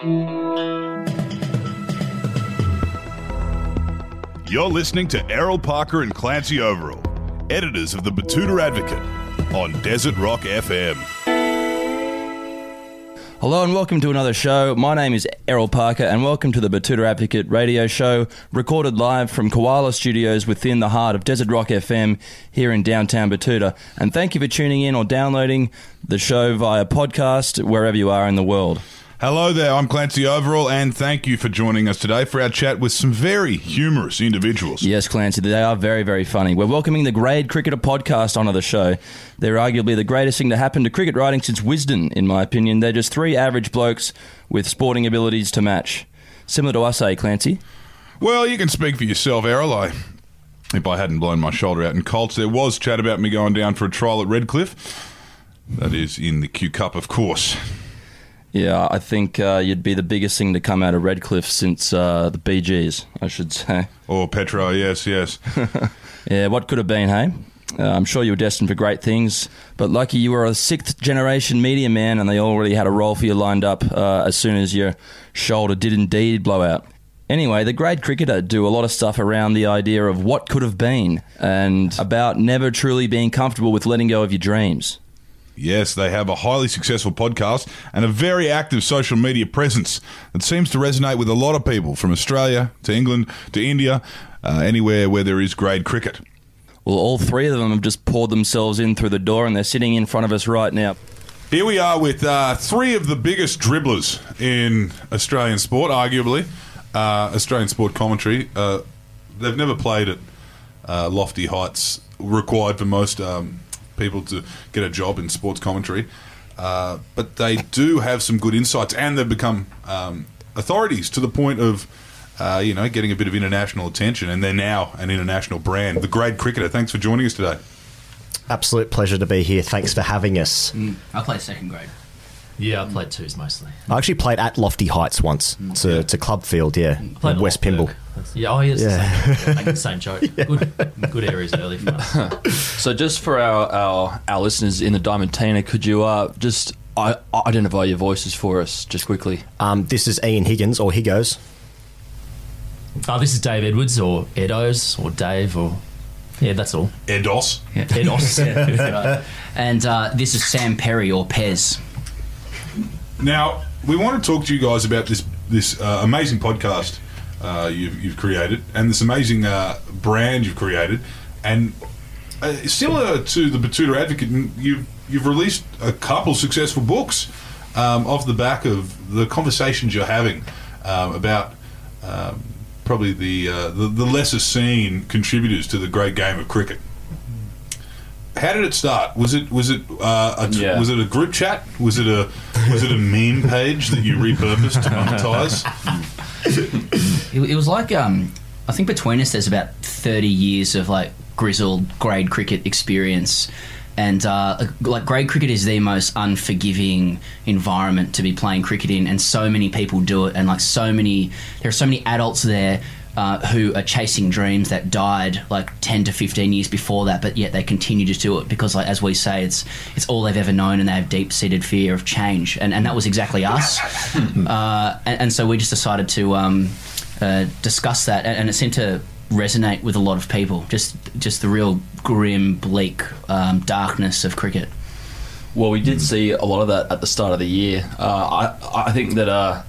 You're listening to Errol Parker and Clancy Overall, editors of the Betoota Advocate, on Desert Rock FM. Hello and welcome to another show. My name is Errol Parker and welcome to the Betoota Advocate radio show, recorded live from Koala Studios within the heart of Desert Rock FM here in downtown Betoota. And thank you for tuning in or downloading the show via podcast wherever you are in the world. Hello there, I'm Clancy Overall, and thank you for joining us today for our chat with some very humorous individuals. Yes, Clancy, they are very, very funny. We're welcoming the Grade Cricketer podcast onto the show. They're arguably the greatest thing to happen to cricket writing since Wisden, in my opinion. They're just three average blokes with sporting abilities to match. Similar to us, eh, Clancy? Well, you can speak for yourself, Errol. I, if I hadn't blown my shoulder out in Colts, there was chat about me going down for a trial at Redcliffe. That is in the Q Cup, of course. Yeah, I think uh, you'd be the biggest thing to come out of Redcliffe since uh, the Bee Gees, I should say. Or Petro, yes, yes. Yeah, what could have been, hey? Uh, I'm sure you were destined for great things, but lucky you were a sixth generation media man and they already had a role for you lined up uh, as soon as your shoulder did indeed blow out. Anyway, the grade cricketer do a lot of stuff around the idea of what could have been and about never truly being comfortable with letting go of your dreams. Yes, they have a highly successful podcast and a very active social media presence that seems to resonate with a lot of people from Australia to England to India, uh, anywhere where there is grade cricket. Well, all three of them have just poured themselves in through the door and they're sitting in front of us right now. Here we are with uh, three of the biggest dribblers in Australian sport, arguably. Uh, Australian sport commentary. Uh, they've never played at uh, lofty heights required for most um, people to get a job in sports commentary. Uh, but they do have some good insights, and they've become um, authorities to the point of, uh, you know, getting a bit of international attention. And they're now an international brand. The Grade Cricketer. Thanks for joining us today. Absolute pleasure to be here. Thanks for having us. I play second grade. Yeah, I played twos mostly. I actually played at Lofty Heights once. To, to Club Field, yeah. I played in West Northburg. Pymble. That's- Yeah, oh, yes, Yeah. the same, making the same joke. Good, good areas early for us. So, just for our, our, our listeners in the Diamantina, could you uh, just I, identify your voices for us just quickly? Um, this is Ian Higgins, or Higgos. Oh, this is Dave Edwards or Edos or Dave or yeah, that's all. Edos. Edos. yeah. And uh, this is Sam Perry or Pez. Now, we want to talk to you guys about this this uh, amazing podcast uh, you've, you've created and this amazing uh, brand you've created. And uh, similar to the Betoota Advocate, you've, you've released a couple successful books um, off the back of the conversations you're having um, about um, probably the, uh, the, the lesser seen contributors to the great game of cricket. How did it start? Was it was it uh, a t- Yeah. was it a group chat? Was it a was it a meme page that you repurposed to monetize? It, it was like um, I think between us there's about 30 years of like grizzled grade cricket experience. And uh, like grade cricket is the most unforgiving environment to be playing cricket in, and so many people do it, and like so many, there are so many adults there uh, who are chasing dreams that died like 10 to 15 years before that, but yet they continue to do it because, like as we say, it's it's all they've ever known, and they have deep seated fear of change, and and that was exactly us. uh, and, and so we just decided to um, uh, discuss that, and, and it seemed to resonate with a lot of people. Just just the real grim, bleak um, darkness of cricket. Well, we did see a lot of that at the start of the year. Uh, I, I think that uh,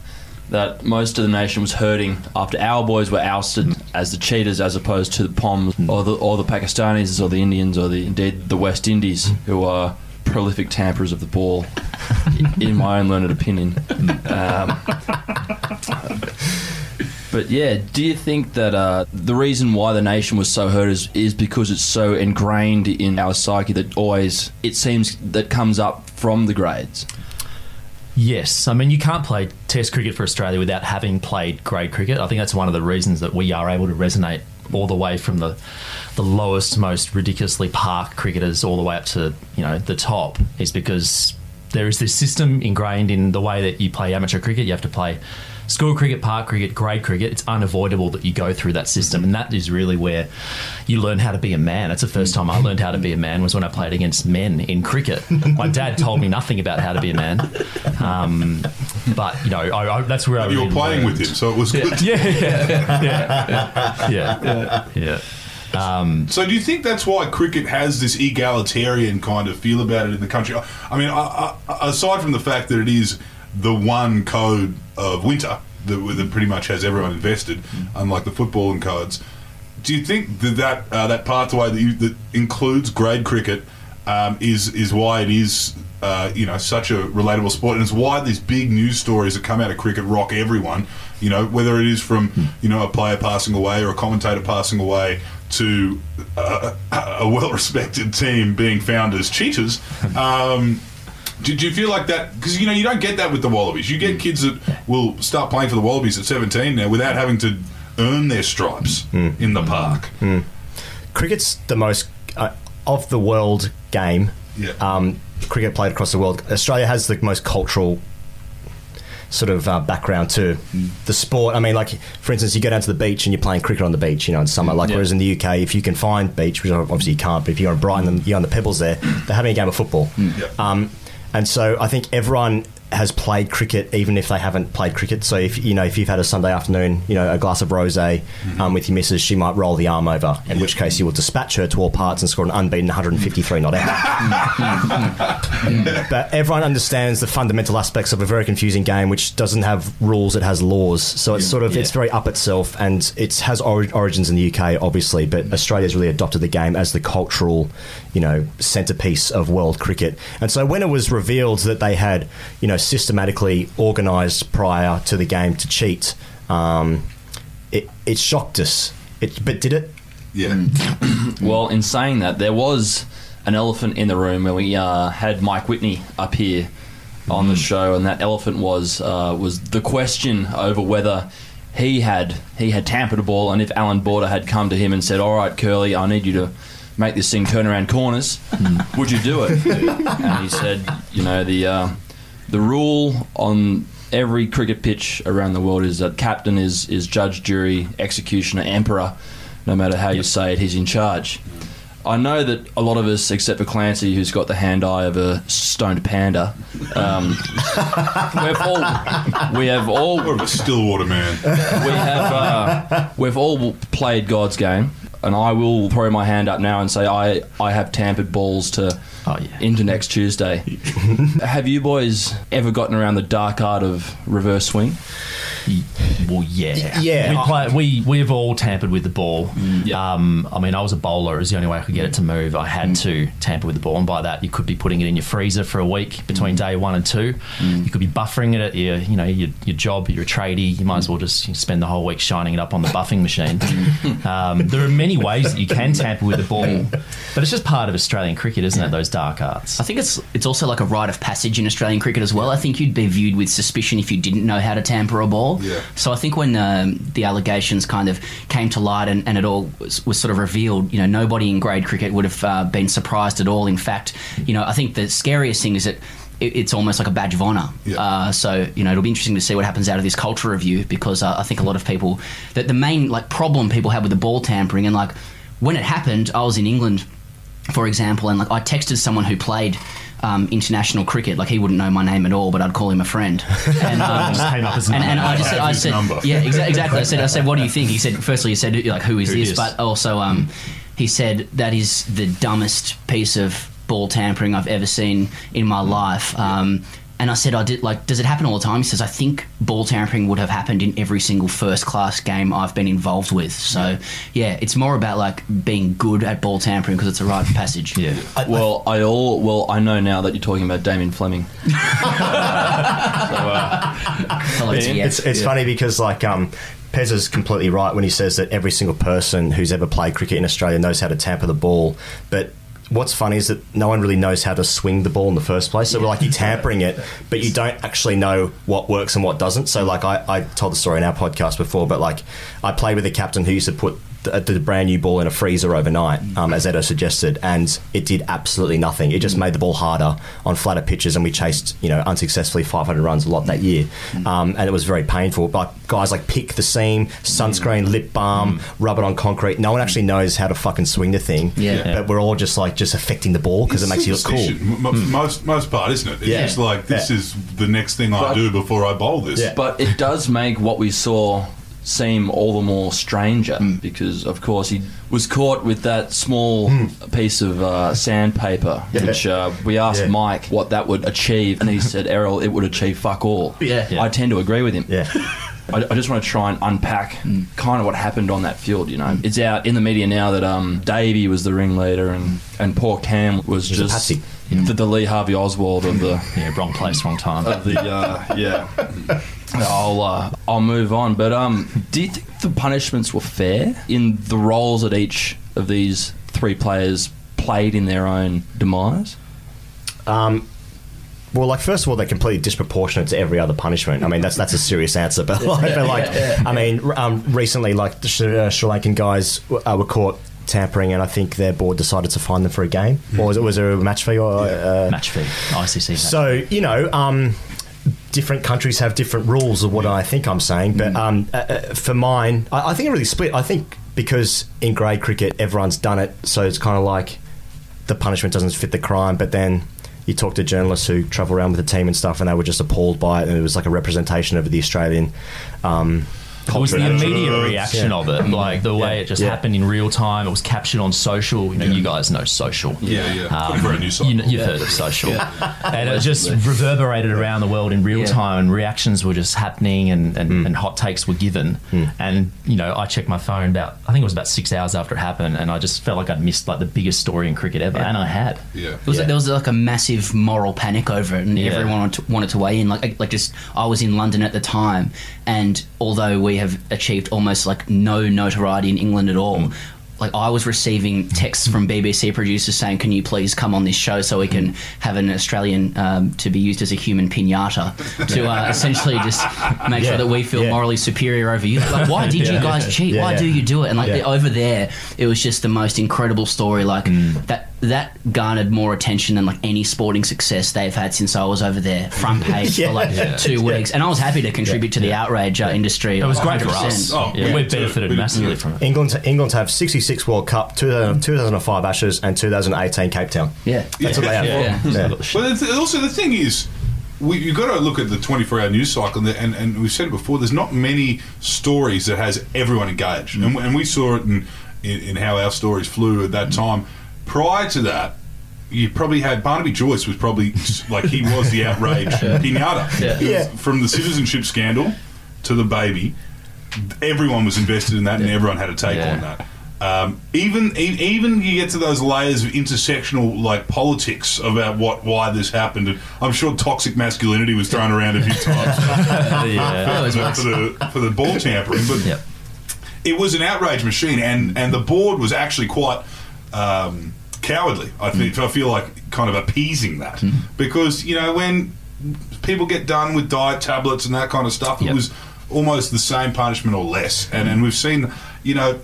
that most of the nation was hurting after our boys were ousted as the cheaters, as opposed to the Poms or the or the Pakistanis or the Indians or the indeed the West Indies, who are prolific tamperers of the ball, in my own learned opinion. Um, but yeah, do you think that uh, the reason why the nation was so hurt is, is because it's so ingrained in our psyche that always it seems that comes up from the grades? Yes, I mean you can't play Test cricket for Australia without having played grade cricket. I think that's one of the reasons that we are able to resonate all the way from the the lowest, most ridiculously park cricketers all the way up to you know the top is because there is this system ingrained in the way that you play amateur cricket. You have to play school cricket, park cricket, grade cricket. It's unavoidable that you go through that system, and that is really where you learn how to be a man. That's the first time I learned how to be a man was when I played against men in cricket. My dad told me nothing about how to be a man. Um, but you know, I, I, that's where I You were playing learned. with him, so it was good. Yeah, yeah, yeah, yeah, yeah. yeah So do you think that's why cricket has this egalitarian kind of feel about it in the country? I I mean, I, I, aside from the fact that it is the one code of winter that, that pretty much has everyone invested, unlike the football and codes, do you think that that, uh, that pathway that, you, that includes grade cricket um, is is why it is uh, you know such a relatable sport, and it's why these big news stories that come out of cricket rock everyone. You know, whether it is from you know a player passing away or a commentator passing away to uh, a well-respected team being found as cheaters. Um, did you feel like that? Because you know you don't get that with the Wallabies. You get kids that will start playing for the Wallabies at 17 now without having to earn their stripes in the park. cricket's the most uh, of the world game. Yeah. Um, cricket played across the world. Australia has the most cultural sort of uh, background to the sport. I mean, like for instance, you go down to the beach and you're playing cricket on the beach, you know, in summer. Like Yeah. whereas in the UK, if you can find beach, which obviously you can't, but if you're in Brighton, you're on the pebbles there. They're having a game of football. Yeah. Um, and so I think everyone has played cricket, even if they haven't played cricket. So if you know if you've had a Sunday afternoon, you know a glass of rosé um, with your missus, she might roll the arm over. In which case, you will dispatch her to all parts and score an unbeaten 153 not out. but everyone understands the fundamental aspects of a very confusing game, which doesn't have rules; it has laws. So it's sort of it's very up itself, and it has ori- origins in the UK, obviously. But Australia's really adopted the game as the cultural, you know, centerpiece of world cricket. And so when it was revealed that they had, you know, systematically organised prior to the game to cheat, um, it it shocked us. It, but did it? Yeah. Well, in saying that, there was an elephant in the room when we uh, had Mike Whitney up here on the show, and that elephant was uh, was the question over whether he had he had tampered a ball, and if Alan Border had come to him and said, "All right, Curly, I need you to." Make this thing turn around corners. Would you do it? and he said, "You know the uh, the rule on every cricket pitch around the world is that captain is is judge, jury, executioner, emperor. No matter how you say it, he's in charge. I know that a lot of us, except for Clancy, who's got the hand eye of a stoned panda, um, we've all we have all More of a Stillwater man. we have uh, we've all played God's game, and I will throw my hand up now and say I I have tampered balls to Oh, yeah. into next Tuesday. have you boys ever gotten around the dark art of reverse swing? Well, yeah, Yeah. We play, we we've all tampered with the ball. Yeah. Um, I mean, I was a bowler. It was the only way I could get it to move. I had to tamper with the ball, and by that, you could be putting it in your freezer for a week between day one and two. You could be buffering it at your, you know, your, your job. You're a tradie. You might as well just spend the whole week shining it up on the buffing machine. um, there are many ways that you can tamper with the ball, but it's just part of Australian cricket, isn't it? Those dark arts. I think it's it's also like a rite of passage in Australian cricket as well. I think you'd be viewed with suspicion if you didn't know how to tamper a ball. Yeah. So I think when um, the allegations kind of came to light and, and it all was, was sort of revealed, you know, nobody in grade cricket would have uh, been surprised at all. In fact, you know, I think the scariest thing is that it's almost like a badge of honour. Yeah. Uh, so you know, it'll be interesting to see what happens out of this culture review because uh, I think a lot of people that the main like problem people have with the ball tampering and like when it happened, I was in England for example, and like I texted someone who played um, international cricket, like he wouldn't know my name at all, but I'd call him a friend. And, um, Just came up as and, and I just said, I said, yeah, exa- exactly. I said, I said, what do you think? He said, firstly, he said, like, who is Who this? is? But also, um, he said that is the dumbest piece of ball tampering I've ever seen in my life. Um, and I said, I did like, does it happen all the time? He says, I think ball tampering would have happened in every single first class game I've been involved with. So, yeah, it's more about like being good at ball tampering because it's a rite of passage. yeah. Well, I all well I know now that you're talking about Damien Fleming. Hello to you. It's it's funny because like um, Pez is completely right when he says that every single person who's ever played cricket in Australia knows how to tamper the ball, but. What's funny is that no one really knows how to swing the ball in the first place. So, we're like, you're tampering it, but you don't actually know what works and what doesn't. So, like, I, I told the story in our podcast before, but like, I played with a captain who used to put the, the brand new ball in a freezer overnight, mm. um, as Edo suggested, and it did absolutely nothing. It just mm. made the ball harder on flatter pitches, and we chased, you know, unsuccessfully 500 runs a lot that year, mm. um, and it was very painful. But guys like pick the seam, sunscreen, lip balm, rub it on concrete. No one actually knows how to fucking swing the thing. Yeah. but we're all just like just affecting the ball because it makes you look cool. Superstition, m- Most most part, isn't it? It's Yeah. just like this Yeah. is the next thing I But- do before I bowl this. Yeah. But it does make what we saw seem all the more stranger because, of course, he was caught with that small piece of uh, sandpaper, Yeah. which uh, we asked Yeah. Mike what that would achieve, and he said, "Errol, it would achieve fuck all." Yeah. Yeah. I tend to agree with him. Yeah. I, I just want to try and unpack kind of what happened on that field. You know, it's out in the media now that um, Davey was the ringleader and and poor Cam was He's just patsy. the, the Lee Harvey Oswald of the Yeah, wrong place, wrong time. of the uh, yeah. I'll uh, I'll move on, but um, do you think the punishments were fair in the roles that each of these three players played in their own demise? Um, well, like first of all, they're completely disproportionate to every other punishment. I mean, that's that's a serious answer, but like, but like I mean, um, recently, like the Sri, uh, Sri Lankan guys uh, were caught tampering, and I think their board decided to fine them for a game, or was it was there a match fee or uh, match fee, ICC. Match so you know, um, different countries have different rules of what I think I'm saying. But um, uh, uh, for mine, I, I think it really split. I think because in grade cricket everyone's done it, so it's kind of like the punishment doesn't fit the crime. But then you talk to journalists who travel around with the team and stuff, and they were just appalled by it, and it was like a representation of the Australian. Um, It was the culture. immediate reaction Yeah. of it, like the way Yeah. it just Yeah. happened in real time. It was captured on social. You know, Yeah. you guys know social. Yeah, yeah. Um, For a news cycle. you, you've heard of social, and it just reverberated around the world in real Yeah. time, and reactions were just happening, and, and, Hmm. and hot takes were given. And you know, I checked my phone about I think it was about six hours after it happened, and I just felt like I'd missed like the biggest story in cricket ever, and I had. Yeah. It was Yeah. there was like a massive moral panic over it, and Yeah. everyone wanted to, wanted to weigh in. Like, like just I was in London at the time, and although we have achieved almost like no notoriety in England at all. Like I was receiving texts from BBC producers saying, "Can you please come on this show so we can have an Australian um, to be used as a human pinata to uh, essentially just make Yeah. sure that we feel Yeah. morally superior over you? Like, why did you guys cheat? Yeah, why yeah. do you do it?" And like Yeah. over there, it was just the most incredible story. Like that that garnered more attention than like any sporting success they've had since I was over there. Front page Yeah. for like Yeah. two weeks, and I was happy to contribute to the outrage uh, industry. It was great for us. Oh, yeah, yeah, we've benefited massively from it. England, England have 66 World Cup, 2000, uh, mm. 2005 Ashes, and 2018 Cape Town. Yeah, That's what they have. Yeah. Yeah. But it's, also the thing is, we, you've got to look at the 24-hour news cycle, and, and, and we've said it before. There's not many stories that has everyone engaged, mm. and, and we saw it in, in, in how our stories flew at that mm. time. Prior to that, you probably had Barnaby Joyce was probably like he was the outrage pinata. Yeah. Yeah. From the citizenship scandal to the baby, everyone was invested in that, and everyone had a take Yeah. on that. Um, even e- even you get to those layers of intersectional like politics about what why this happened. And I'm sure toxic masculinity was thrown around a few times yeah. for, for the for the ball tampering, but Yep. it was an outrage machine, and and the board was actually quite um, cowardly. I think I feel like kind of appeasing that because you know when people get done with diet tablets and that kind of stuff, it was almost the same punishment or less, and and we've seen you know.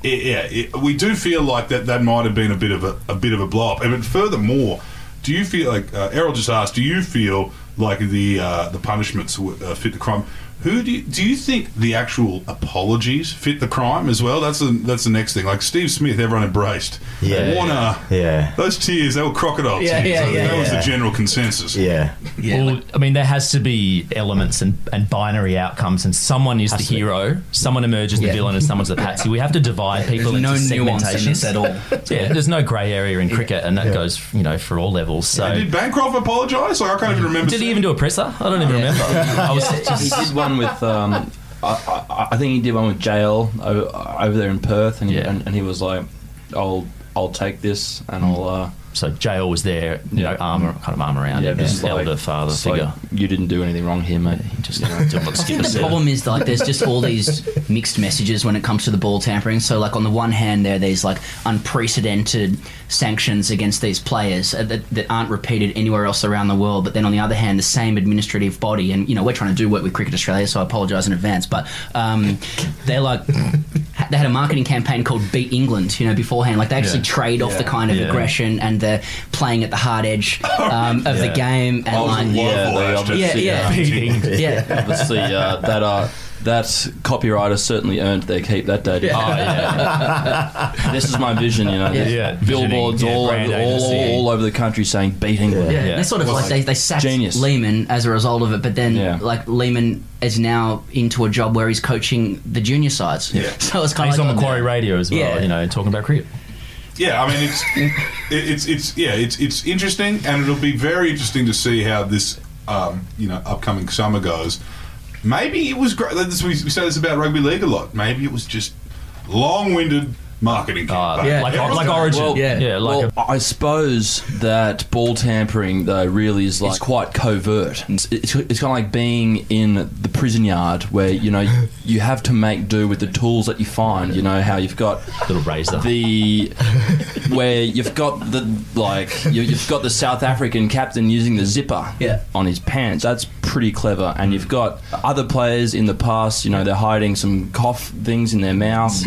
It, yeah, it, we do feel like that that might have been a bit of a, a bit of a blow up. And furthermore, do you feel like uh, Errol just asked? Do you feel like the uh, the punishments w- uh, fit the crime? Who do you, do you think the actual apologies fit the crime as well? That's the that's the next thing. Like Steve Smith, everyone embraced. Yeah. Warner, Yeah. those tears, they were crocodile Yeah, tears. yeah, that yeah, was the general consensus. Yeah. Yeah, well, I mean, there has to be elements and, and binary outcomes, and someone is the to be. hero, someone emerges the Yeah. villain, and someone's the patsy. We have to divide people There's no into nuance in segmentations this at all. Yeah, there's no grey area in cricket, and that Yeah. goes, you know, for all levels. So, Did Bancroft apologise? Like I can't even remember. did he even do a presser? I don't even Yeah. remember. I was he did one with. Um, I, I, I think he did one with JL over, over there in Perth, and, Yeah. and, and he was like, "I'll I'll take this and I'll uh, so JL was there, you know, arm kind of arm around Yeah, him, just his like- elder father It's like, figure. you didn't do anything wrong here, mate. He just you know, did what I think Skipper the said. problem is like there's just all these mixed messages when it comes to the ball tampering. So like on the one hand, there there's like unprecedented sanctions against these players uh, that, that aren't repeated anywhere else around the world. But then on the other hand, the same administrative body, and you know we're trying to do work with Cricket Australia, so I apologise in advance. But um, they're like they had a marketing campaign called Beat England, you know, beforehand. Like they actually Yeah. trade off the kind of Yeah. aggression and the playing at the hard edge um, of the game. And I was like, in yeah, Liverpool they obviously, Yeah, year. yeah. yeah. Obviously, uh, that uh, that copywriter certainly earned their keep that day. Oh yeah, This is my vision, you know. Yeah. Yeah, Billboards yeah, all, over, all, all over the country saying beat England. Yeah, Yeah. they sort of Well, like they, they sacked Genius. Lehmann as a result of it, but then Yeah. like Lehmann is now into a job where he's coaching the junior sides. Yeah. So it's kind he's of on like Macquarie Radio as well, Yeah. you know, talking about cricket. Yeah, I mean it's it, it's it's yeah it's it's interesting, and it'll be very interesting to see how this um, you know upcoming summer goes. Maybe it was great. We, say this about rugby league a lot. Maybe it was just long-winded marketing Uh, campaign. Yeah. like Everyone's like gonna- Origin, Well, Yeah. yeah, like well, I suppose that ball tampering though really is like quite covert. It's, it's, it's kind of like being in the prison yard where you know you have to make do with the tools that you find. You know how you've got a little razor. the where you've got the like you, you've got the South African captain using the zipper Yeah. on his pants. That's pretty clever. And you've got other players in the past. You know they're hiding some cough things in their mouth.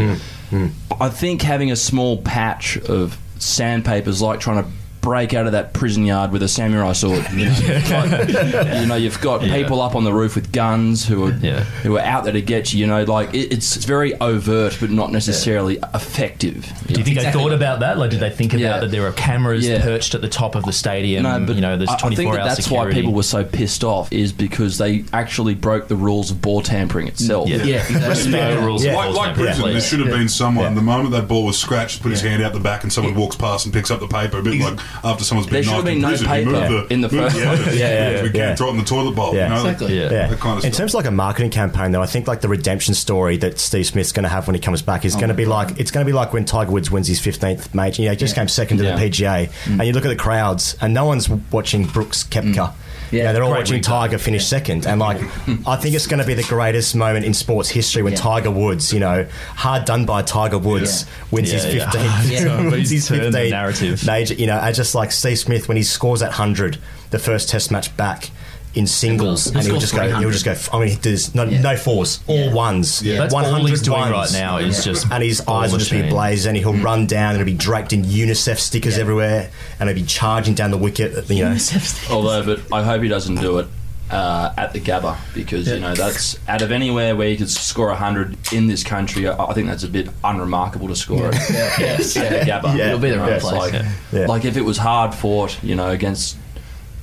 Hmm. I think having a small patch of sandpaper is like trying to break out of that prison yard with a samurai sword. You know, like- you know you've got Yeah. people up on the roof with guns who are Yeah. who are out there to get you. You know, like it, it's, it's very overt, but not necessarily effective. Do you think they thought about that? Like, did they think about Yeah. that there are cameras Yeah. perched at the top of the stadium? No, but you know, there's I- I think that hour that's security. why people were so pissed off is because they actually broke the rules of ball tampering itself. Yeah. Yeah, exactly. Respect the rules. Yeah. of Like, like tampering, prison, there should have been someone. Yeah. The moment that ball was scratched, put his hand out the back, and someone walks past and picks up the paper. A bit like after someone's There been should have knifed in been no prison. paper move the, in the first evidence. place. Yeah, yeah, we yeah. can't throw it in the toilet bowl. Yeah. you know? Exactly. Yeah. Yeah. That kind of in stuff. terms of like a marketing campaign, though, I think like the redemption story that Steve Smith's going to have when he comes back is oh going to be like it's going to be like when Tiger Woods wins his fifteenth major. You know, he just came second to Yeah. the PGA, mm. and you look at the crowds, and no one's watching Brooks Koepka. Mm. Yeah. You know, they're all watching Tiger finish second, and like I think it's going to be the greatest moment in sports history when Yeah. Tiger Woods, you know, hard done by Tiger Woods, wins Yeah, his yeah. fifteenth, Yeah. wins his Turned 15th narrative. major. You know, I just like Steve Smith when he scores that hundred, the first Test match back in singles, and he'll just go. He'll just go. I mean, there's no, Yeah. no fours, all Yeah. ones. Yeah. That's all 100 he's doing ones. right now is just And his eyes will just be machine. blazed, and he'll run down, and he'll be draped in UNICEF stickers Yeah. everywhere, and he'll be charging down the wicket. You know, Although, but I hope he doesn't do it uh, at the Gabba because you know that's out of anywhere where you could score hundred in this country. I, I think that's a bit unremarkable to score it. Yeah, yeah, at the Gabba. Yeah. It'll be the You right it's place. Like, Yeah. Yeah. like if it was hard fought, you know, against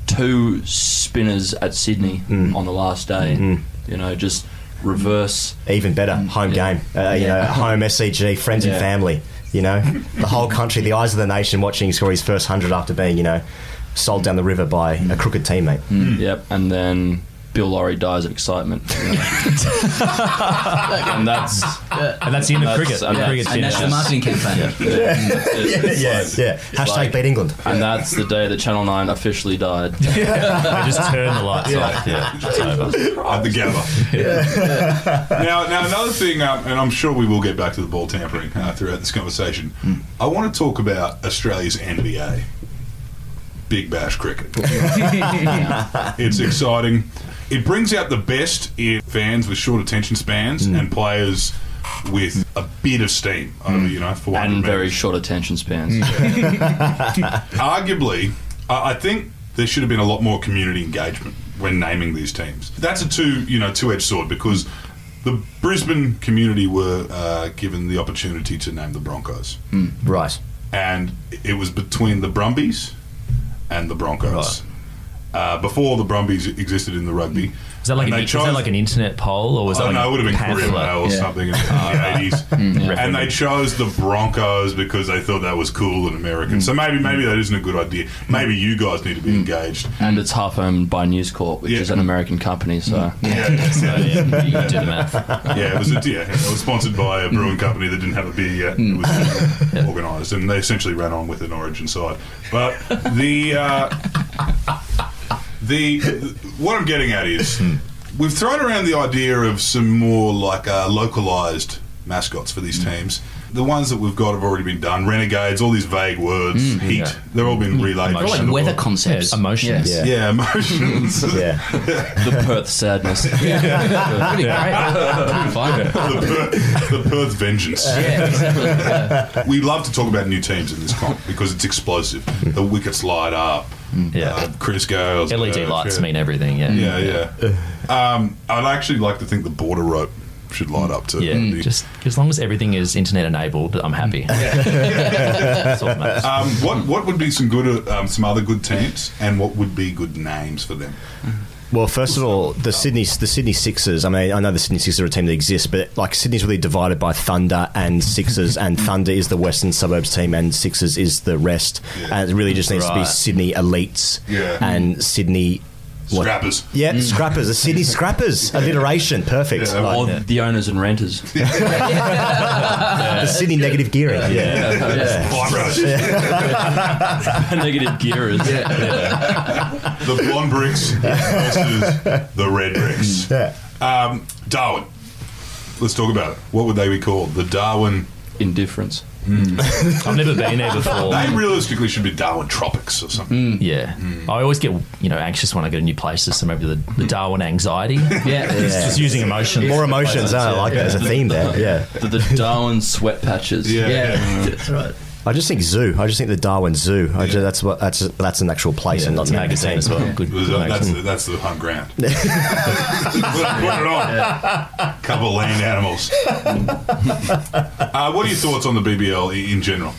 two spinners at Sydney Mm. on the last day, you know, just reverse. even better, home Yeah. game. Uh, You know, home SCG, friends and family. You know, the whole country, the eyes of the nation, watching him score his first hundred after being, you know, sold down the river by a crooked teammate. Yep, and then Bill Lawry dies of excitement. you know. and that's and that's the end of cricket. and The that's- cricket's And that's the marketing campaign. yeah, yeah, yeah. Hashtag like- beat England. and that's the day that Channel Nine officially died. They just turn the lights off. Yeah, it's over. at the Gabba. now, now another thing, um, and I'm sure we will get back to the ball tampering uh, throughout this conversation. I want to talk about Australia's NBA, Big Bash cricket. it's exciting. It brings out the best in fans with short attention spans mm. and players with a bit of steam over, mm. you know, for and very short attention spans. Mm. arguably, I I think there should have been a lot more community engagement when naming these teams. That's a two, you know, two-edged sword because the Brisbane community were uh, given the opportunity to name the Broncos, Right. and it was between the Brumbies and the Broncos. Right. Uh, before the Brumbies existed in the rugby. Is that like And an, they is that chose- like an internet poll or was Oh that like no, it would have been Courier pamphlet? Mail or Yeah. something in the eighties, mm, and they chose the Broncos because they thought that was cool and American. Mm. So maybe maybe mm. that isn't a good idea. Maybe you guys need to be engaged. And it's half owned by News Corp, which Yeah. is an American company. So Yeah, So, yeah, you can do the math. yeah, it was a, yeah, it was sponsored by a brewing company that didn't have a beer yet. It was organised, and they essentially ran on with an Origin side. But the uh, the what I'm getting at is we've thrown around the idea of some more like uh, localized mascots for these mm. teams. The ones that we've got have already been done. Renegades, all these vague words, mm. heat. Yeah. They've all been mm. relayed. They're like weather world. concepts. Yeah, emotions. Yeah. Yeah. Yeah, emotions. Yeah. the Perth sadness. That'd be great. That'd be fun. the, Perth, the Perth vengeance. Yeah, exactly. We love to talk about new teams in this comp because it's explosive. The wickets light up. Yeah. Uh, Chris Gayle's. LED uh, lights yeah. mean everything. Yeah. Yeah, yeah. Um, I'd actually like to think the border rope should light up too. Yeah, The- just as long as everything is internet enabled, I'm happy. That's all that matters. um, what what would be some good uh, um, some other good teams, and what would be good names for them? Well, first of all, the Sydney the Sydney Sixers. I mean, I know the Sydney Sixers are a team that exists, but like Sydney's really divided by Thunder and Sixers, and Thunder is the Western Suburbs team, and Sixers is the rest. Yeah. And it really just needs to be Sydney elites Yeah. and Sydney. What- Scrappers. Yeah, scrappers. The Sydney scrappers. Alliteration. Perfect. Yeah. Like, or the owners and renters. the Sydney negative gearing. Yeah. Vibros. Negative gearers. the blonde bricks versus the red bricks. Yeah. Um, Darwin. Let's talk about it. What would they be called? The Darwin. Indifference. Hmm. I've never been there before. They realistically should be Darwin Tropics or something. Hmm. Yeah, hmm. I always get you know anxious when I go to new places. So maybe the, the Darwin anxiety. Yeah. It's just using emotions. More emotions. I like that as a theme there. Yeah. The, the Darwin sweat patches. Yeah. Yeah, that's right. I just think zoo. I just think the Darwin Zoo. I just, that's what that's that's an actual place Yeah, and not a an magazine as well. Good, That's, good that's, the, that's the hunt ground. put, put it on. Couple of land animals. uh, what are your thoughts on the BBL in general?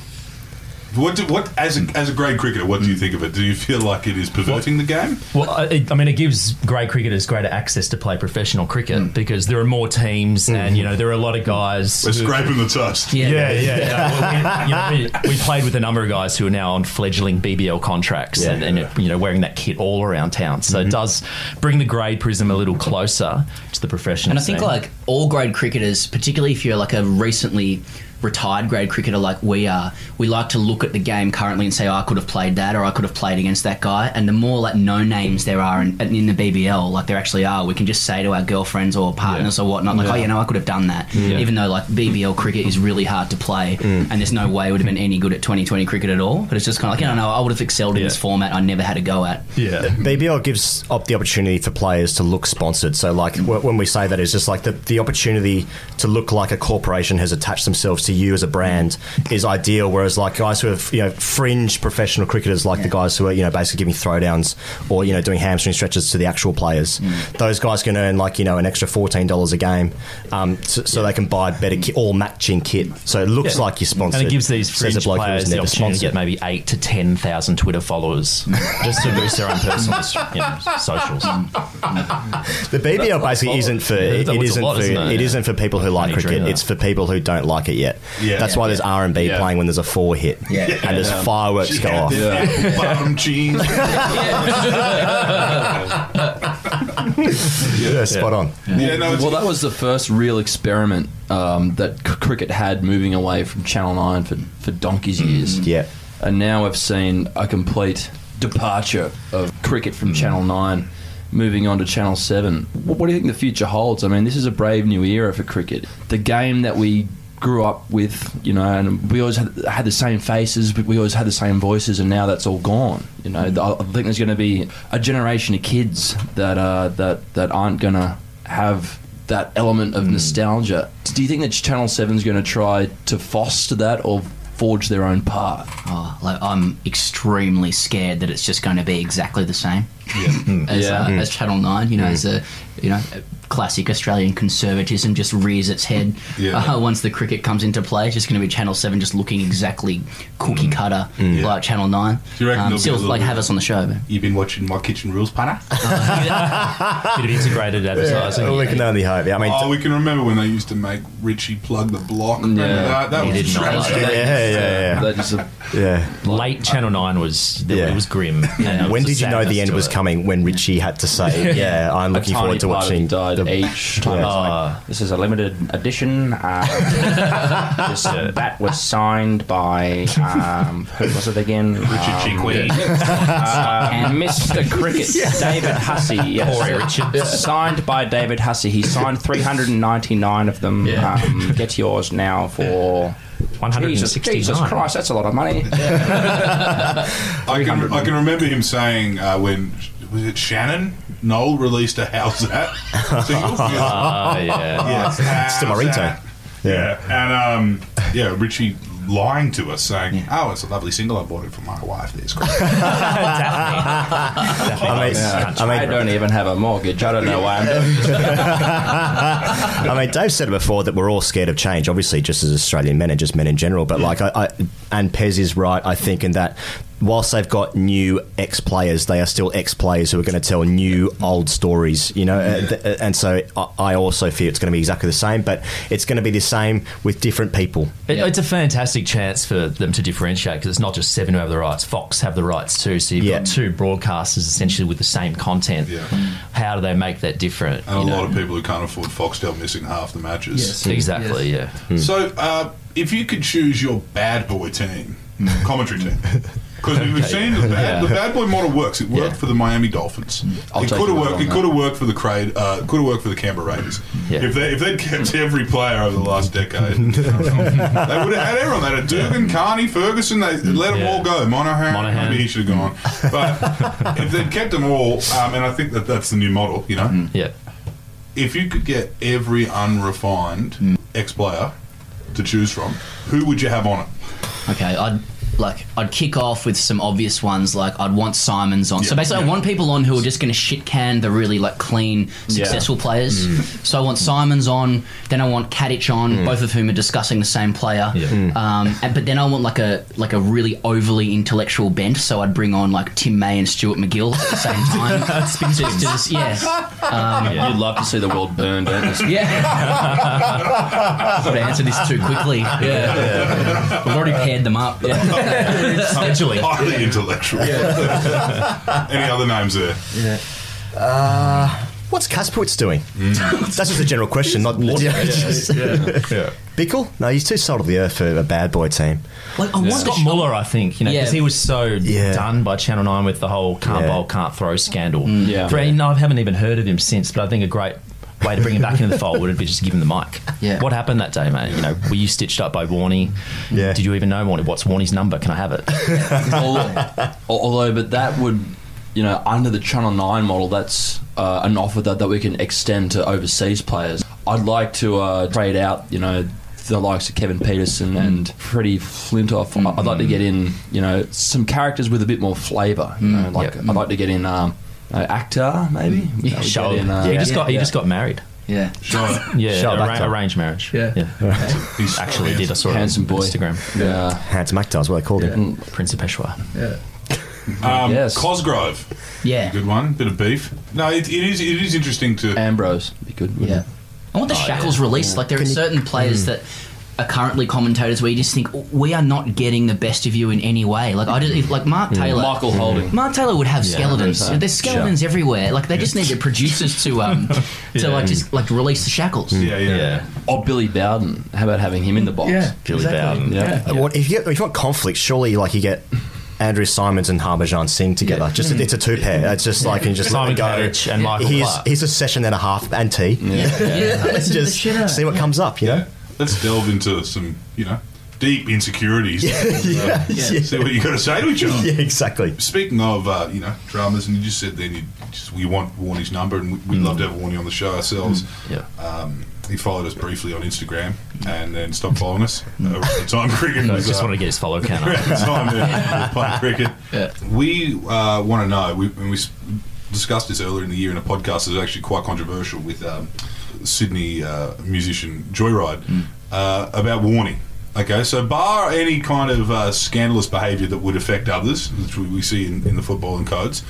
What, do, what as a, as a grade cricketer, what do you think of it? Do you feel like it is perverting the game? Well, I- I mean, it gives grade cricketers greater access to play professional cricket hmm. because there are more teams, hmm. and you know there are a lot of guys. We're who- scraping the dust. Yeah. Yeah, yeah. yeah. Well, we, you know, we, we played with a number of guys who are now on fledgling BBL contracts Yeah. and, and you know wearing that kit all around town. So it mm-hmm. does bring the grade prism a little closer to the professional. And I think scene. like all grade cricketers, particularly if you're like a recently retired grade cricketer like we are, we like to look at the game currently and say, oh, I could have played that or I could have played against that guy. And the more like no names there are in, in the BBL, like there actually are, we can just say to our girlfriends or partners or whatnot, like, oh, you know, I could have done that. Even though like BBL cricket is really hard to play mm. and there's no way it would have been any good at 2020 cricket at all. But it's just kind of like, you know, no, I would have excelled in Yeah. this format I never had a go at. yeah. BBL gives up the opportunity for players to look sponsored. So, like wh- when we say that, it's just like the, the opportunity to look like a corporation has attached themselves to you as a brand is ideal. Whereas, like guys who have you know fringe professional cricketers, like the guys who are you know basically giving throwdowns or you know doing hamstring stretches to the actual players, those guys can earn like you know an extra fourteen dollars a game, um, so, so they can buy better kit, all matching kit. So it looks Yeah. like you're sponsored. And it gives these Says a fringe bloke players was the never opportunity to get maybe eight to ten thousand Twitter followers just to boost their own personal you know, socials. The BBL basically isn't for Yeah, it, that it was a isn't lot, for isn't it? it isn't for people who like cricket. dream, It's for people who don't like it yet. Yeah. That's why there's R and B Yeah. playing when there's a four hit Yeah. and there's fireworks go off. Yeah. Bottom cheese. Yeah, spot on. Yeah, no, it's, Well, that was the first real experiment um, that c- cricket had moving away from Channel 9 for, for donkey's years. Yeah. And now we've seen a complete departure of cricket from Channel 9 moving on to Channel 7. Wh- What do you think the future holds? I mean, this is a brave new era for cricket. The game that we grew up with, you know, and we always had, had the same faces, but we always had the same voices, and now that's all gone. You know, I I think there's going to be a generation of kids that uh, that that aren't going to have that element of nostalgia. Do you think that Channel 7 is going to try to foster that or forge their own path? Oh, like I'm extremely scared that it's just going to be exactly the same. as, Yeah. uh, as Channel Nine. You know, as a you know classic Australian conservatism just rears its head Yeah. uh, once the cricket comes into play. It's just going to be Channel Seven just looking exactly cookie cutter like Channel Nine. Mm. Do you reckon um, there'll still like have us on the show. But. You've been watching My Kitchen Rules, Punter? Bit of integrated advertising. we can only hope. Yeah, I mean, Oh, we can remember when they used to make Richie plug the block. Yeah. that? That was did not like tragic. that. yeah, yeah, yeah, That is a, yeah. Late Channel Nine was Yeah. it was grim. And it When a did you know the end was it. Coming? When Richie had to say, "Yeah, I'm looking forward to watching." died the- each time. Yeah. It's like, Ah. This is a limited edition. Um, this, that was signed by um, who was it again? Richard um, Chickweed. uh, Mr. Cricket, David Hussey. Yes. Corey Richards. Signed by David Hussey. He signed 399 of them. Yeah. Um, get yours now for. Jesus, 169. Jesus Christ, that's a lot of money. I can, I can remember him saying uh, when was it Shannon Noll released a "How's That" single. Ah, yeah. yeah, Still my "How's ringtone. that?" Yeah, and um, yeah, Richie lying to us saying, "Oh, it's a lovely single. I bought it for my wife. There's great." I mean, I, I mean, don't even have a mortgage. I don't know why I'm doing this. I mean, Dave said it before that we're all scared of change. Obviously, just as Australian men and just men in general. But like, I, I and Pez is right. I think in that whilst they've got new ex players, they are still ex players who are going to tell new old stories. You know, uh, th- uh, and so I, I also fear it's going to be exactly the same. But it's going to be the same with different people. It, It's a fantastic chance for them to differentiate because it's not just Seven who have the rights; Fox have the rights too. So you've Yeah. got two broadcasters essentially with the same content. Yeah. How do they make that different? And a know? lot of people who can't afford Foxtel missing half the matches. Exactly. Yeah. So, uh, if you could choose your bad boy team, commentary team, because we've seen the bad, the bad boy model works. It worked Yeah. for the Miami Dolphins. I'll it could have worked. It could have worked for the Craig. Uh, could have worked for the Canberra Raiders. Yeah. If they if they'd kept every player over the last decade, they would have had everyone. They had Dugan, Carney, Ferguson. They let them Yeah. all go. Monahan, Monahan. maybe he should have gone. But if they'd kept them all, um, and I think that that's the new model. You know, Yeah. if you could get every unrefined Mm. ex player to choose from, who would you have on it? Okay, I'd like I'd kick off with some obvious ones like I'd want Symonds on. so basically, yeah. I want people on who are just going to shit can the really like clean, successful players. Mm. So I want Symonds on. Then I want Katich on. Mm. Both of whom are discussing the same player. Yeah. Mm. Um, and, but then I want like a like a really overly intellectual bent. So I'd bring on like Tim May and Stuart MacGill at the same time. Just- just- um, yeah, You'd love to see the world burn, don't you? yeah. I've answered this too quickly. Yeah, I've already paired them up. Scheduling. Highly intellectual. Any other names there? Uh, what's Kasprowicz doing? Mm. That's just a general question, not just, Bichel? No, he's too salt of the earth for a bad boy team. Like I want Scott the Muller, I think, you know, Yeah. because he was so Yeah. done by Channel Nine with the whole can't Yeah. bowl, can't throw scandal. Mm. Yeah. For- you know, I haven't even heard of him since, but I think a great way to bring him back into the fold would it be just to give him the mic. Yeah. What happened that day, mate? You know, were you stitched up by Warney? Yeah. Did you even know Warney? What's Warney's number? Can I have it? although, although, but that would, you know, under the Channel 9 model, that's uh, an offer that, that we can extend to overseas players. I'd like to uh, trade out, you know, the likes of Kevin Pietersen and Freddie Flintoff. I'd like to get in, you know, some characters with a bit more flavour. You know, like Yep. I'd like to get in um, uh, actor, maybe. Yeah, I would Show. in, uh, he just yeah, got he yeah. just got married. yeah. Yeah, Show arra- arranged marriage. Yeah. He's Actually, did I saw it Handsome on boy. Instagram. Yeah. Handsome actor is what they called him. Prince of Peshawar. Yeah. Um, Yes. Cosgrove, Yeah. good one. Bit of beef. No, it, it is. It is interesting to. Ambrose be good. Yeah. it? I want the shackles released. Like there are certain players that are currently commentators where you just think we are not getting the best of you in any way. Like I just if- like Mark Taylor. Michael Holding. Mark Taylor would have skeletons. there's. There's skeletons everywhere. Like they just need the producers to um to Yeah. like just like release the shackles. yeah, yeah. Yeah. Or Billy Bowden. How about having him in the box? Yeah, Billy Bowden. Yeah. What, if, you get, if you want conflict, surely like you get Andrew Symonds and Harbhajan Singh together. Just it's a two pair. It's just like and just Simon let go. And Michael here's, Clarke. here's a session and a half and tea. Yeah, listen to the just see what comes up. You know. Let's delve into some, you know, deep insecurities. yeah, yeah. See what you got to say to each other. Yeah, exactly. Speaking of, uh, you know, dramas, and you just said then you just we want Warney's number, and we- we'd love to have Warney on the show ourselves. Yeah. Um, he followed us briefly on Instagram, and then stopped following us. Uh, around the time cricket I was, just uh, want to get his follow count around up. the time yeah, we playing cricket. Yeah. We uh, want to know. We, we discussed this earlier in the year in a podcast that was actually quite controversial with um, Sydney uh, musician Joyride uh, about Warney. Okay, so bar any kind of uh, scandalous behaviour that would affect others, which we, see in, in the football and codes,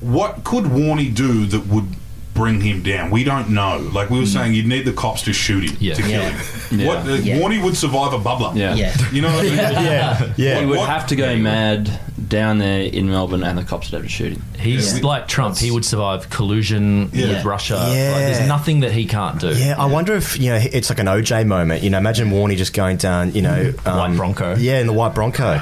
what could Warney do that would bring him down? We don't know. Like we were saying, you'd need the cops to shoot him Yeah. to kill Yeah. him. Yeah. What uh, Yeah. Warney would survive a bubbler. Yeah. Yeah. You know what I mean? yeah, yeah. He would What- have to go mad down there in Melbourne, and the cops would have to shoot him. He's Yeah. like Trump. He would survive collusion Yeah. with Russia. Yeah. Like, there's nothing that he can't do. Yeah, I wonder if you know it's like an OJ moment. You know, imagine Warney just going down, you know, um, White Bronco. Yeah, in the white Bronco.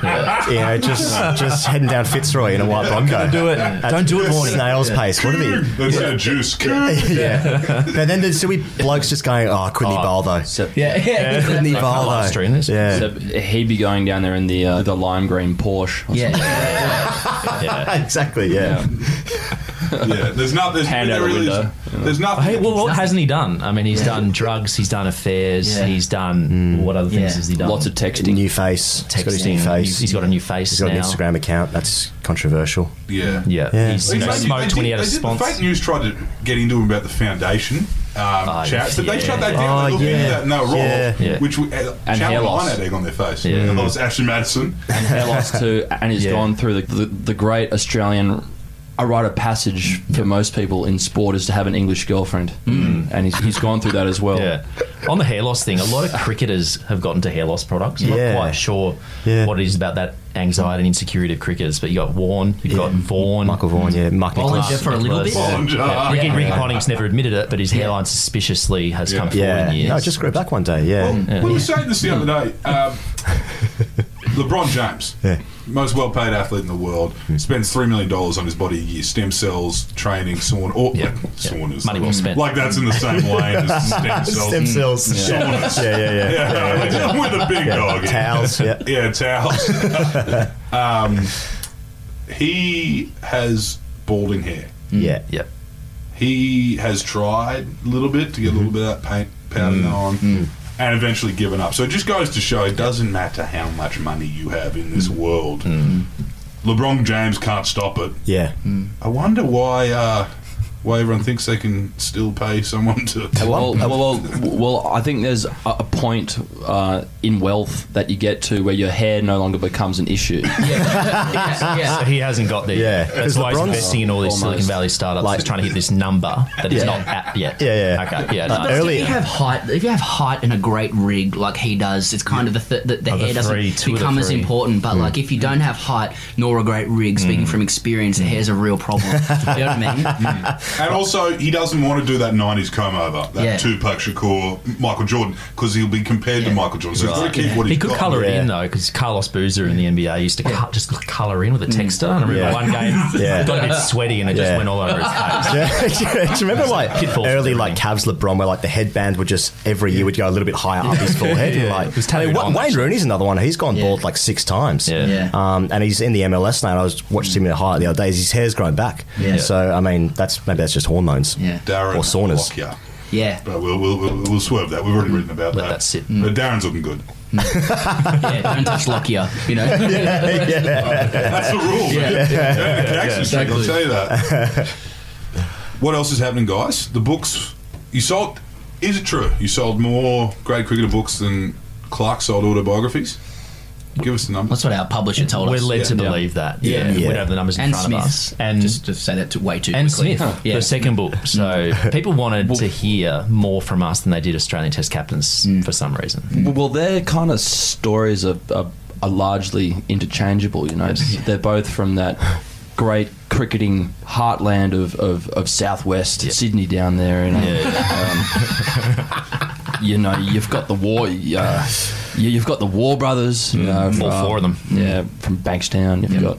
You know, just just heading down Fitzroy in a white Bronco. do it. Don't do it, Warney. Snail's pace. What are they? That's a juice. yeah. But then there's still be blokes just going, oh, couldn't he Oh. bowl though? So, Yeah, yeah. Couldn't he No bowl live though? stream this. Yeah. so he'd be going down there in the uh, the lime green Porsche. or Yeah. Yeah. exactly. Yeah. Yeah, there's not. There's, Hand there out a really window. Is, there's nothing. Hey, well, what hasn't he done? I mean, he's done drugs. He's done affairs. Yeah. He's done what other things Yeah. has he done? Lots of texting. New face. He's got his new Texting. face. He's got a new face He's got now. an Instagram account. That's controversial. yeah. Yeah, Yeah. he's you know, They did- smoked when he had a did- sponsor. The fake news tried to get into him about the foundation um, Oh, chat, but they yeah. shut that down. Oh, they looked into yeah. that and they were raw, Yeah. Yeah. which we, uh, And Channel hair loss. 9 had egg on their face. Yeah. And that was Ashley Madison. and hair loss too, and he's Yeah. gone through the, the, the great Australian. A rite of passage for most people in sport is to have an English girlfriend, mm. and he's, he's gone through that as well. Yeah. On the hair loss thing, a lot of cricketers have gotten to hair loss products. I'm Yeah. not quite sure Yeah. what it is about that anxiety and insecurity of cricketers, but you got Warren, you've got Vaughan, Michael Vaughan. Yeah. Mark Bollinger Nicholas. for a little bit. Nicholas. Bollinger. Ricky, Yeah. Ricky Ponting's never admitted it, but his hairline suspiciously has come forward Yeah. in years. No, just grew back one day. Yeah. Well, we were saying this the other day. Um, LeBron James, Yeah. most well-paid athlete in the world, hmm. spends three million dollars on his body a year, stem cells, training, sauna, or Yeah. saunas. Money well spent. Like that's in the same lane as stem cells. Stem cells. Saunas. Yeah, yeah, yeah. Yeah, with a big dog. Towels. Yeah. Yeah, towels. um, he has balding hair. Mm. Yeah. Yep. He has tried a little bit to get a little mm-hmm. bit of that paint powder mm. on, mm. And eventually given up. So it just goes to show it doesn't matter how much money you have in this world. LeBron James can't stop it. Yeah. I wonder why. Uh, why everyone thinks they can still pay someone to. Well, well, well, well, I think there's a, a point uh, in wealth that you get to where your hair no longer becomes an issue. yeah, So yeah. he hasn't got there. Yeah. yet. That's why he's investing in all these Silicon Valley startups. Like- he's trying to hit this number that he's Yeah. not at yet. Yeah, yeah. Okay. Yeah. Like no. early- If you have height, if you have height and a great rig like he does, it's kind of the th- the, the Of the hair doesn't three, two of the become as important. But like hmm. if you don't have height nor a great rig, speaking hmm. from experience, the hair's a real problem. you know what I mean? Hmm. And also, he doesn't want to do that 90s comb over, that Yeah. Tupac Shakur, Michael Jordan, because he'll be compared to Michael Jordan. So he's got to keep what He he's could colour it in though, because Carlos Boozer in the NBA used to cut, just colour in with a texter. And I remember Yeah. one game Yeah. got a bit sweaty and it just went all over his face. Yeah, do you remember like Pitfalls early like Cavs LeBron where like the headband would just every year would go a little bit higher up his forehead. Yeah. Like It was I mean, tattooed Wa- on, Wayne actually. Rooney's another one. He's gone Yeah. bald like six times. Yeah. Yeah. Um, and he's in the MLS now. I was watching him in a highlight the other day. His hair's grown back. Yeah. So I mean, that's maybe that's just hormones. Yeah. Darren Or saunas. Lockyer. Yeah. But we'll, we'll, we'll, we'll swerve that. We've already written about Let that. that sit. But mm. Darren's looking good. Mm. Yeah. Don't touch Lockyer. You know. That's the rule. Yeah. yeah. Exactly. I'll tell you that. what else is happening, guys? The books you sold. Is it true you sold more grade cricketer books than Clarke sold autobiographies? Give us the numbers. That's what our publisher told us. We're us. led to Yeah. believe that. Yeah. Yeah, we Yeah. don't have the numbers in and front Smith. of us. And just to say that to way too and quickly. Smith, Yeah. the second book. So people wanted to hear more from us than they did Australian Test captains for some reason. Well, well, their kind of stories are, are, are largely interchangeable. You know, they're both from that great cricketing heartland of, of, of southwest Sydney down there, and um, you know, you've got the Waugh. Uh, you, you've got the Waugh Brothers. You know, all from- four of them. Yeah, from Bankstown. You've got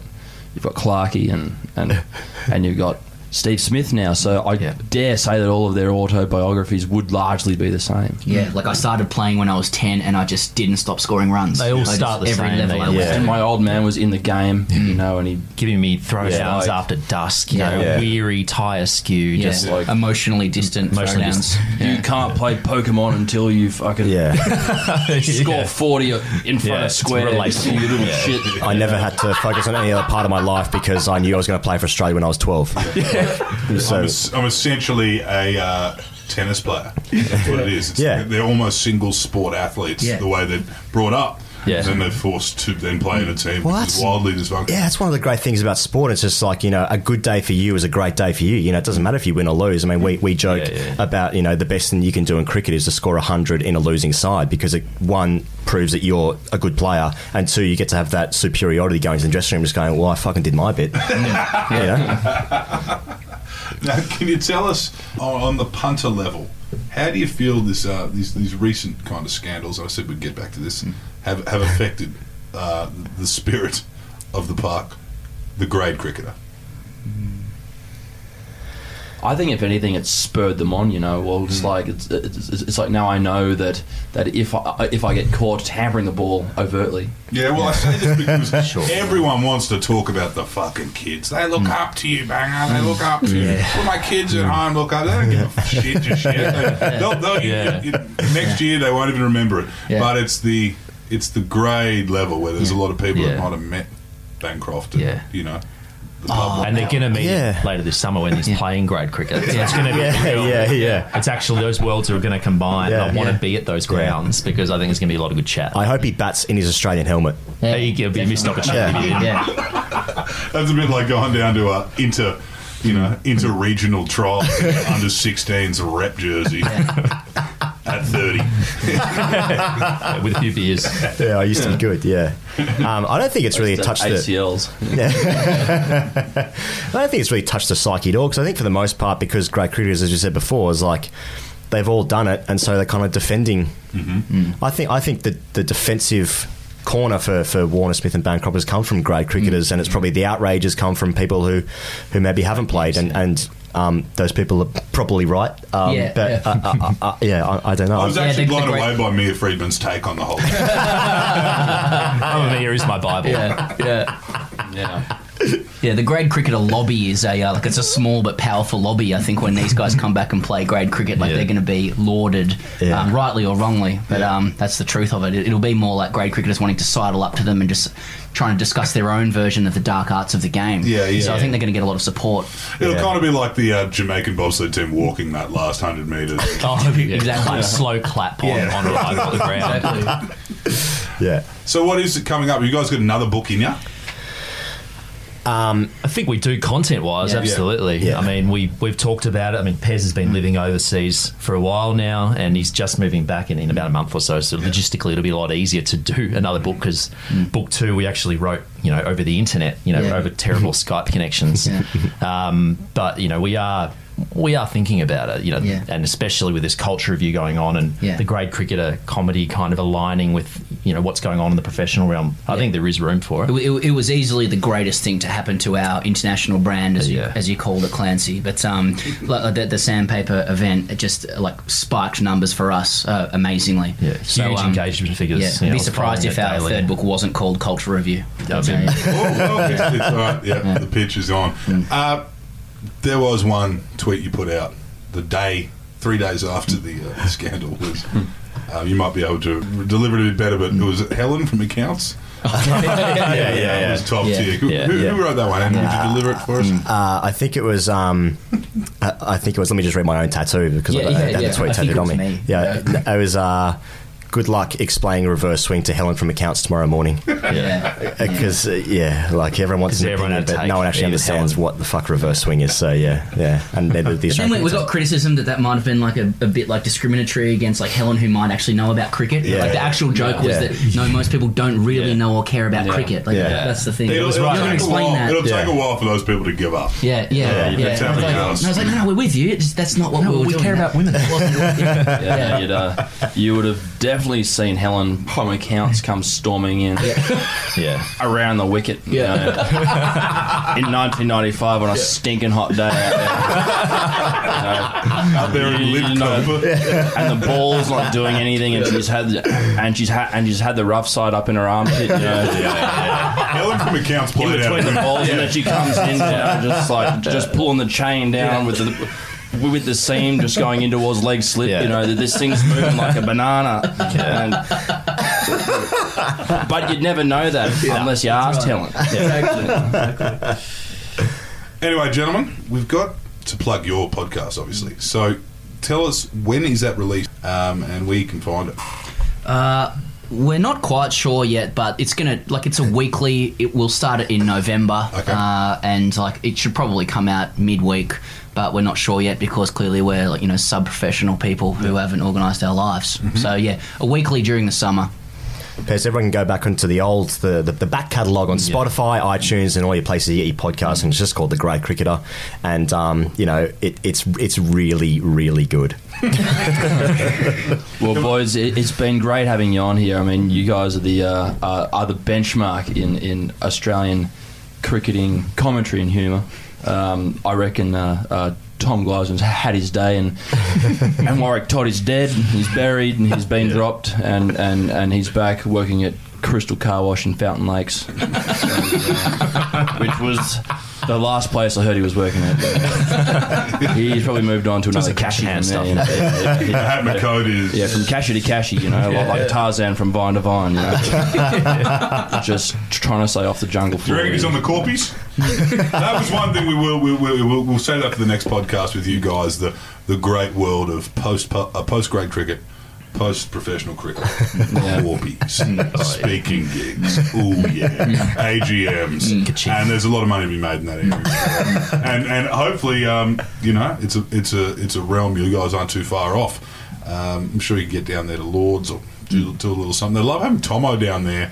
you've got Clarkey and and and you've got Steve Smith now. So I Yeah. dare say that all of their autobiographies would largely be the same. Yeah, like I started playing when I was 10 and I just didn't stop scoring runs. They all I just- start the every same, level they- I went Yeah. And my old man was in the game, you know, and he Giving me throwdowns Yeah, like- after dusk, you Yeah. know, Yeah. weary, tire skew, Yeah, just like- emotionally distant Emotionally throwdowns. you can't play Pokemon until you fucking Yeah. score 40 in front Yeah, of it's squares, relatable. you little Yeah. shit. I never had to focus on any other part of my life because I knew I was going to play for Australia when I was 12. I'm, So, es- I'm essentially a uh, tennis player. That's what it is. It's, Yeah. They're almost single sport athletes, Yeah. the way they're brought up. Yeah. Then they're forced to then play in a team, Well, that's- wildly dysfunctional. yeah, that's one of the great things about sport. It's just like, you know, a good day for you is a great day for you. You know, it doesn't matter if you win or lose. I mean, we, we joke Yeah, yeah. about, you know, the best thing you can do in cricket is to score 100 in a losing side because it, one, proves that you're a good player, and two, you get to have that superiority going to the dressing room just going, well, I fucking did my bit. you know? Now, can you tell us on, on the punter level, how do you feel this uh, these these recent kind of scandals? I said we'd get back to this. Have have affected uh, the spirit of the park, the grade cricketer. I think if anything, it's spurred them on. You know, well, it's hmm. like it's, it's, it's like now I know that that if I if I get caught tampering the ball overtly, Yeah, well, I say this because everyone wants to talk about the fucking kids. They look hmm. up to you, banger. They look up to you. Well, my kids at hmm. home look up. They don't give a shit. Just shit. They, they'll, they'll, Yeah. you- next year they won't even remember it. Yeah. But it's the it's the grade level where there's a lot of people that might have met Bancroft. And, Yeah. you know, the oh, public. and they're going to meet Yeah. later this summer when he's playing grade cricket. So it's going to be Yeah, real- yeah, yeah. It's actually those worlds are going to combine. Yeah. I want Yeah. to be at those grounds because I think there's going to be a lot of good chat. I hope he bats in his Australian helmet. There you go, be a missed opportunity. Yeah. Yeah. That's a bit like going down to a inter, you know, inter-regional trial under 16s rep jersey at 30. with a few beers. Yeah, I used to be good. Yeah, um, I don't think it's really uh, touched the. ACLs. I don't think it's really touched the psyche at all because I think for the most part, because great cricketers, as you said before, is like they've all done it, and so they're kind of defending. Mm-hmm. I think I think the the defensive corner for, for Warner Smith and Bancroft has come from great cricketers, mm-hmm. and it's probably the outrages come from people who who maybe haven't played, and and. Um, those people are probably right, um, Yeah, but yeah. Uh, uh, uh, uh, yeah, I, I don't know. I was actually the- the blown great- away by Mia Freedman's take on the whole thing. Mamamia is my Bible. Yeah, yeah, Yeah. yeah. The grade cricketer lobby is a uh, like it's a small but powerful lobby. I think when these guys come back and play grade cricket, like Yeah. they're going to be lauded, Yeah. um, rightly or wrongly. But Yeah. um, that's the truth of it. it. It'll be more like grade cricketers wanting to sidle up to them and just trying to discuss their own version of the dark arts of the game. Yeah, yeah. So I think they're going to get a lot of support. It'll Yeah. kind of be like the uh, Jamaican bobsled team walking that last 100 metres. Oh, yeah. Exactly. Like slow clap on, Yeah. on, on, on the ground. yeah, so what is it coming up? You guys got another book in you? I think we do content wise, Yeah. absolutely. Yeah. I mean, we we've talked about it. I mean, Pez has been mm. living overseas for a while now, and he's just moving back in, in about a month or so. So logistically, it'll be a lot easier to do another book because mm. book two we actually wrote, you know, over the internet, you know, Yeah. over terrible Skype connections. Yeah. Um, but you know, we are. We are thinking about it, you know, Yeah. and especially with this culture review going on and Yeah. the grade cricketer comedy kind of aligning with, you know, what's going on in the professional realm. I Yeah. think there is room for it. It, it, it was easily the greatest thing to happen to our international brand, as you as you called it, Clancy. But um, the, the Sandpaper event, it just like spiked numbers for us uh, amazingly. Yeah, huge So, um, engagement figures. Yeah, you I'd be surprised if our daily. third book wasn't called Culture Review. Yeah, I'd say. Mean- Oh, well, it's, it's all right. Yeah, the pitch is on. Uh, there was one tweet you put out the day, three days after the, uh, scandal was. Uh, you might be able to deliver it a bit better, but it was Helen from Accounts. yeah, yeah, It yeah. was top Yeah. tier. Who, Yeah. who, Yeah. who wrote that one? And would you deliver it for us? Uh, I think it was. Um, I, I think it was. Let me just read my own tattoo because Yeah, I, I yeah, had yeah. the tweet tattooed on me. me. Yeah, it was. Uh, good luck explaining a reverse swing to Helen from accounts tomorrow morning. Yeah. Because uh, yeah, like everyone wants an everyone opinion, but no one actually understands Helen. what the fuck reverse swing is. So yeah, yeah, and then the But then we, we got criticism that that might have been like a, a bit like discriminatory against like Helen, who might actually know about cricket. Yeah. Like the actual joke was Yeah. that no, most people don't really Yeah. know or care about Yeah. cricket. Like Yeah. that's the thing. It'll, it'll right. You're gonna take, a explain while, that. it'll take a while for those people to give up. Yeah, yeah, Yeah, yeah. And I was like, and I was like, no, no, we're with you. It's just, that's not what we we care about women. That wasn't what- yeah. Yeah, Yeah. You'd, uh, you would have definitely seen Helen by my counts come storming in Yeah. around the wicket. you Yeah. know, in 1995 on a stinking hot day out Out there in You know, and the ball's not doing anything, and she's had and she's had and she's had the rough side up in her armpit. You know, Helen from accounts in played out. between the balls, and then she comes in, you know, just like just pulling the chain down with the with the seam just going in towards leg slip. Yeah. You know, that this thing's moving like a banana. And, but you'd never know that unless you asked Helen. Anyway, gentlemen, we've got to plug your podcast, obviously. So tell us when is that released um, and where you can find it. Uh, we're not quite sure yet, but it's gonna like it's a weekly. It will start it in November, Okay. uh, and like it should probably come out midweek. But we're not sure yet because clearly we're like you know sub-professional people who haven't organised our lives. So yeah, a weekly during the summer. Pez, everyone can go back onto the old, the, the, the back catalogue on Spotify, iTunes, and all your places you get your podcasts, and it's just called The Grade Cricketer. And, um, you know, it, it's it's really, really good. Well, boys, it, it's been great having you on here. I mean, you guys are the uh, uh, are the benchmark in, in Australian cricketing commentary and humour. Um, I reckon uh, uh, Tom Gleisner's had his day, and and Warwick Todd is dead. and He's buried, and he's been dropped, and, and, and he's back working at Crystal Car Wash in Fountain Lakes, which was the last place I heard he was working at. He's probably moved on to another the cashy hand stuff. you know. Yeah, yeah, yeah. Hat my. Yeah, from cashy to cashy, you know, like, like Tarzan from Vine to Vine, you know. Just trying to stay off the jungle Do you floor. reckon he's on the corpies? that was one thing we will we will we'll, we'll say that for the next podcast with you guys. The the great world of post uh, post grade cricket, post professional cricket, corpies, speaking gigs, oh yeah, AGMs, and there's a lot of money to be made in that area. and and hopefully, um, you know, it's a it's a it's a realm you guys aren't too far off. Um, I'm sure you can get down there to Lords or do, do a little something. They love having Tomo down there.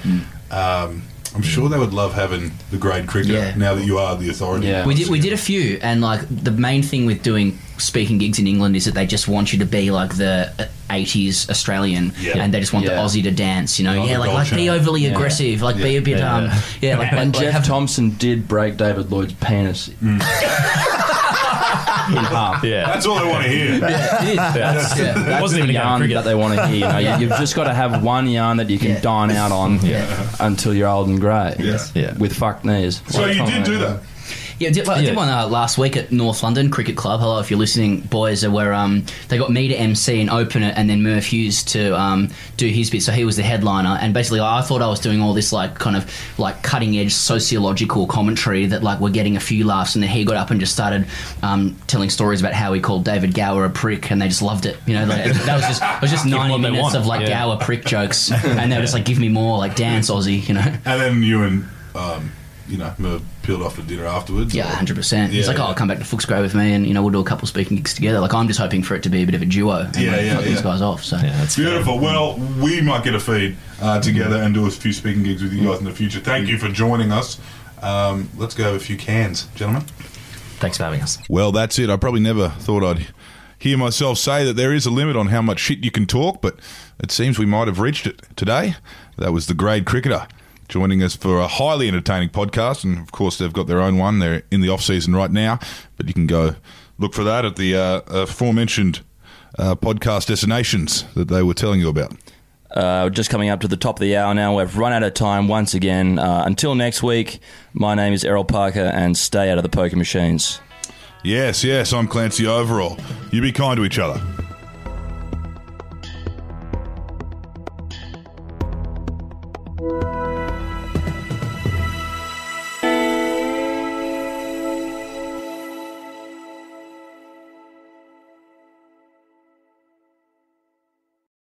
Um, I'm sure they would love having the grade cricketer Yeah. now that you are the authority. Yeah. We did we did a few, and like the main thing with doing speaking gigs in England is that they just want you to be like the uh, '80s Australian, Yeah. and they just want Yeah. the Aussie to dance. You know, Like yeah, like like be overly Yeah. aggressive, like be a bit Yeah. um, yeah, like, and like Jeff have- Thomson did break David Lloyd's penis in half. Yeah. That's all they want to hear. That's, It that's wasn't the even a yarn that they want to hear. You know, you, you've just got to have one yarn that you can Yeah. dine out on until you're old and grey. Yeah. Yeah. With fucked knees. So Like you Tom did do that. Yeah, I did, well, I did Yeah. one uh, last week at North London Cricket Club. Hello, if you're listening, boys. uh, Where um, they got me to MC and open it, and then Merv Hughes to um, do his bit. So he was the headliner, and basically, I thought I was doing all this like kind of like cutting edge sociological commentary that like we're getting a few laughs, and then he got up and just started um, telling stories about how he called David Gower a prick, and they just loved it. You know, like, that was just it was just ninety what they minutes want. of like Yeah. Gower prick jokes, and they were just like, "Give me more, like dance Aussie," you know. And then you and, um, you know, Merv peeled off for dinner afterwards. Yeah, or- hundred percent. He's Yeah, like, "Oh. I'll come back to Footscray with me, and you know, we'll do a couple speaking gigs together." Like, I'm just hoping for it to be a bit of a duo. And, Yeah, like, yeah, fuck these guys off. So Yeah, that's Beautiful. Well, we might get a feed uh, together and do a few speaking gigs with you guys in the future. Thank you for joining us. Um, let's go have a few cans, gentlemen. Thanks for having us. Well, that's it. I probably never thought I'd hear myself say that there is a limit on how much shit you can talk, but it seems we might have reached it today. That was the grade cricketer joining us for a highly entertaining podcast, and of course they've got their own one. They're in the off season right now, but you can go look for that at the uh, aforementioned uh, podcast destinations that they were telling you about. Uh, just coming up to the top of the hour now. We've run out of time once again. Uh, until next week, my name is Errol Parker, and stay out of the poker machines. Yes, yes, I'm Clancy Overall. You be kind to each other.